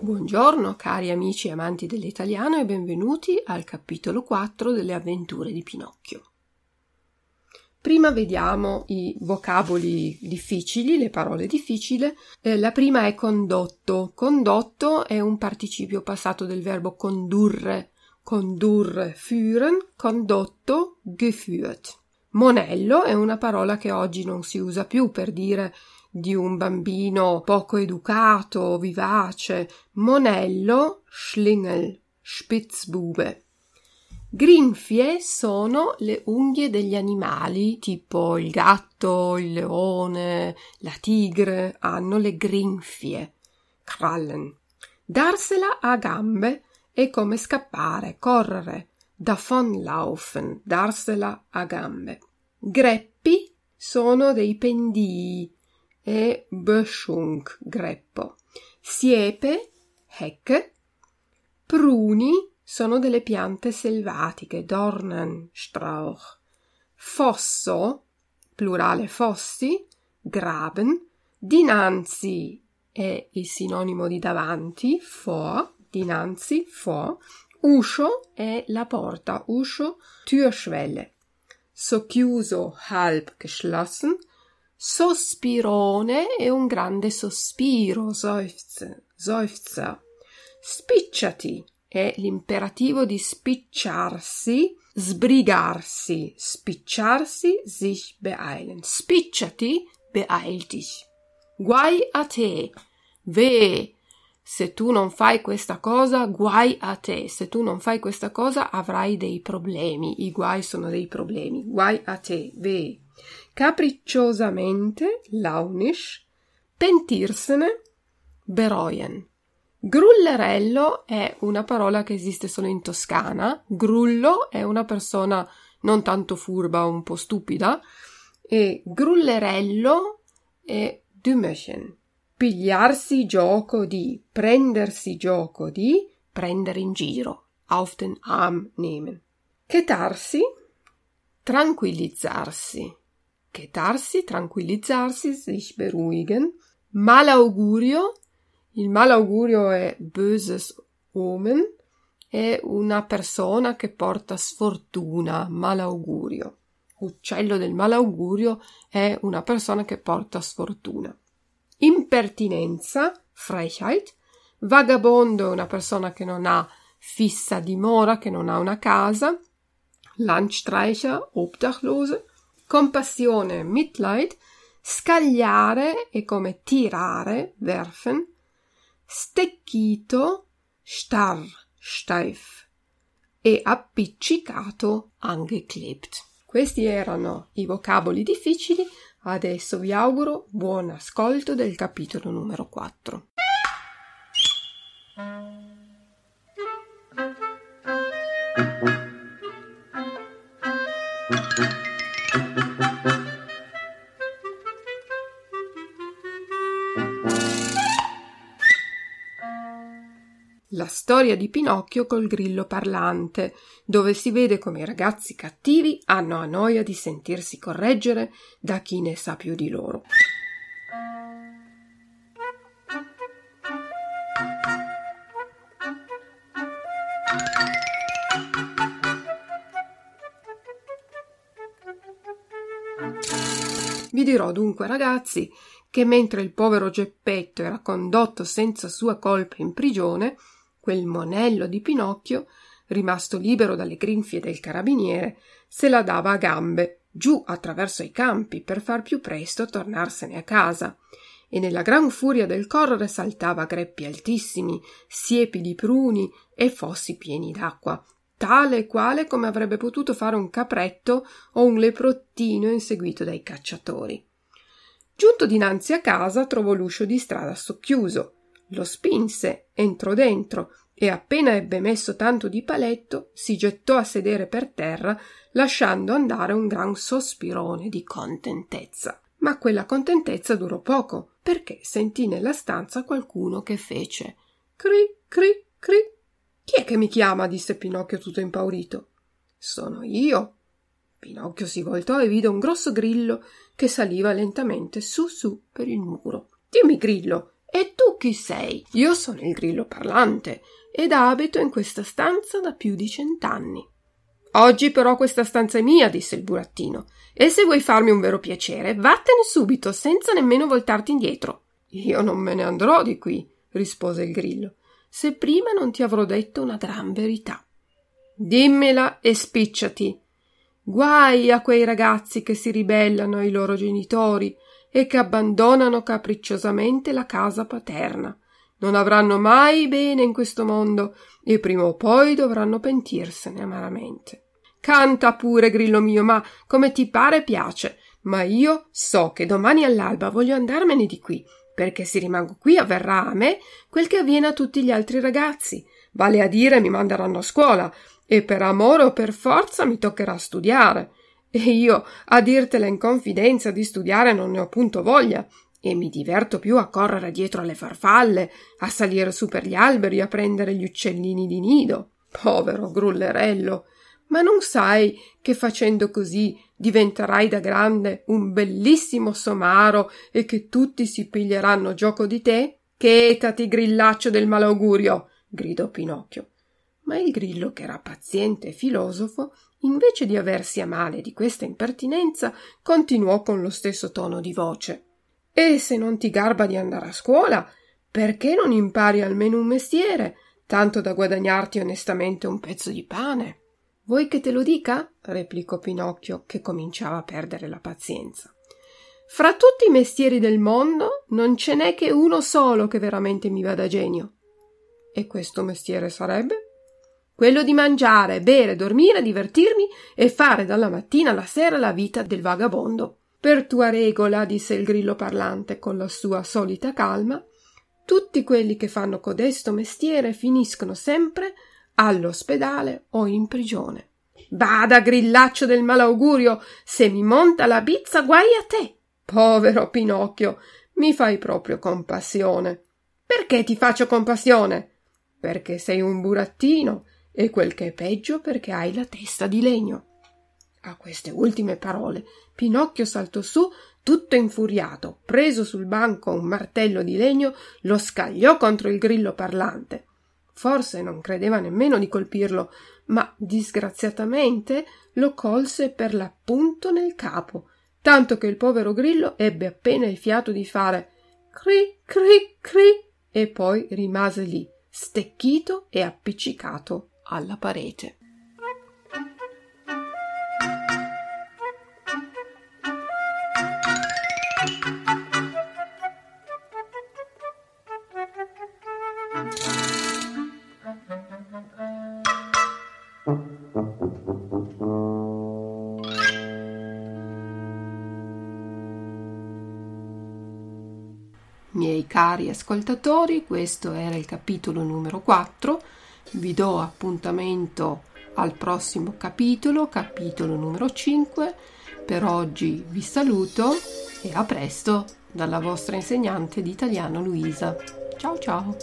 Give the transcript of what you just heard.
Buongiorno cari amici e amanti dell'italiano e benvenuti al capitolo 4 delle avventure di Pinocchio. Prima vediamo i vocaboli difficili, le parole difficili. Eh, la prima è condotto. Condotto è un participio passato del verbo condurre, condurre, führen, condotto, geführt. Monello è una parola che oggi non si usa più per dire di un bambino poco educato, vivace. Monello, Schlingel, Spitzbube. Grinfie sono le unghie degli animali, tipo il gatto, il leone, la tigre, hanno le grinfie. Krallen. Darsela a gambe è come scappare, correre, davonlaufen, darsela a gambe. Greppi sono dei pendii e Böschung, greppo. Siepe, Hecke. Pruni sono delle piante selvatiche, Dornenstrauch. Fosso, plurale fossi, Graben, dinanzi è il sinonimo di davanti, vor, dinanzi, vor, uscio è la porta, uscio, Türschwelle, socchiuso, halb geschlossen, sospirone è un grande sospiro, seufzer, seufzer, spicciati è l'imperativo di spicciarsi, sbrigarsi, spicciarsi, sich beeilen. Spicciati, beeil dich. Guai a te. Ve. Se tu non fai questa cosa, guai a te. Se tu non fai questa cosa, avrai dei problemi. I guai sono dei problemi. Guai a te. Ve. Capricciosamente, launisch, pentirsene, bereuen. Grullerello è una parola che esiste solo in Toscana. Grullo è una persona non tanto furba, un po' stupida. E grullerello è Dümmerchen. Pigliarsi gioco di, prendersi gioco di, prendere in giro. Auf den Arm nehmen. Chetarsi, tranquillizzarsi. Chetarsi, tranquillizzarsi, sich beruhigen. Malaugurio, il malaugurio è böses omen, è una persona che porta sfortuna, malaugurio. Uccello del malaugurio è una persona che porta sfortuna. Impertinenza, Frechheit. Vagabondo è una persona che non ha fissa dimora, che non ha una casa. Landstreicher, Obdachlose. Compassione, Mitleid. Scagliare è come tirare, werfen stecchito, starr, steif e appiccicato, angeklebt. Questi erano i vocaboli difficili, adesso vi auguro buon ascolto del capitolo numero 4. Storia di Pinocchio col grillo parlante, dove si vede come i ragazzi cattivi hanno a noia di sentirsi correggere da chi ne sa più di loro. Vi dirò dunque, ragazzi, che mentre il povero Geppetto era condotto senza sua colpa in prigione, quel monello di Pinocchio, rimasto libero dalle grinfie del carabiniere, se la dava a gambe, giù attraverso i campi, per far più presto tornarsene a casa, e nella gran furia del correre saltava greppi altissimi, siepi di pruni e fossi pieni d'acqua, tale e quale come avrebbe potuto fare un capretto o un leprottino inseguito dai cacciatori. Giunto dinanzi a casa trovò l'uscio di strada socchiuso, lo spinse, entrò dentro e appena ebbe messo tanto di paletto, si gettò a sedere per terra, lasciando andare un gran sospirone di contentezza. Ma quella contentezza durò poco, perché sentì nella stanza qualcuno che fece cri cri cri. Chi è che mi chiama? disse Pinocchio tutto impaurito. Sono io. Pinocchio si voltò e vide un grosso grillo che saliva lentamente su su per il muro. Dimmi, grillo, E tu chi sei? Io sono il grillo parlante ed abito in questa stanza da più di cent'anni. Oggi però questa stanza è mia, disse il burattino, e se vuoi farmi un vero piacere, vattene subito, senza nemmeno voltarti indietro. Io non me ne andrò di qui, rispose il grillo, se prima non ti avrò detto una gran verità. Dimmela e spicciati. Guai a quei ragazzi che si ribellano ai loro genitori e che abbandonano capricciosamente la casa paterna. Non avranno mai bene in questo mondo e prima o poi dovranno pentirsene amaramente. Canta pure, grillo mio, ma come ti pare piace. Ma io so che domani all'alba voglio andarmene di qui, perché se rimango qui avverrà a me quel che avviene a tutti gli altri ragazzi. Vale a dire mi manderanno a scuola e per amore o per forza mi toccherà studiare. E io, a dirtela in confidenza, di studiare non ne ho punto voglia, e mi diverto più a correre dietro alle farfalle, a salire su per gli alberi, a prendere gli uccellini di nido. Povero grullerello. Ma non sai che facendo così diventerai da grande un bellissimo somaro e che tutti si piglieranno gioco di te? Chetati, grillaccio del malaugurio! gridò Pinocchio. Ma il grillo, che era paziente e filosofo, invece di aversi a male di questa impertinenza, continuò con lo stesso tono di voce. E se non ti garba di andare a scuola, perché non impari almeno un mestiere, tanto da guadagnarti onestamente un pezzo di pane? Vuoi che te lo dica? replicò Pinocchio, che cominciava a perdere la pazienza. Fra tutti i mestieri del mondo non ce n'è che uno solo che veramente mi va da genio. E questo mestiere sarebbe? Quello di mangiare, bere, dormire, divertirmi e fare dalla mattina alla sera la vita del vagabondo. Per tua regola, disse il grillo parlante con la sua solita calma, tutti quelli che fanno codesto mestiere finiscono sempre all'ospedale o in prigione. Bada, grillaccio del malaugurio, se mi monta la bizza, guai a te. Povero Pinocchio, mi fai proprio compassione. Perché ti faccio compassione? Perché sei un burattino e quel che è peggio perché hai la testa di legno. A queste ultime parole Pinocchio saltò su tutto infuriato, preso sul banco un martello di legno, lo scagliò contro il grillo parlante. Forse non credeva nemmeno di colpirlo, ma disgraziatamente lo colse per l'appunto nel capo, tanto che il povero grillo ebbe appena il fiato di fare cri cri cri e poi rimase lì, stecchito e appiccicato alla parete. Miei cari ascoltatori, questo era il capitolo numero 4. Vi do appuntamento al prossimo capitolo, capitolo numero 5. Per oggi vi saluto e a presto dalla vostra insegnante di italiano Luisa. Ciao ciao!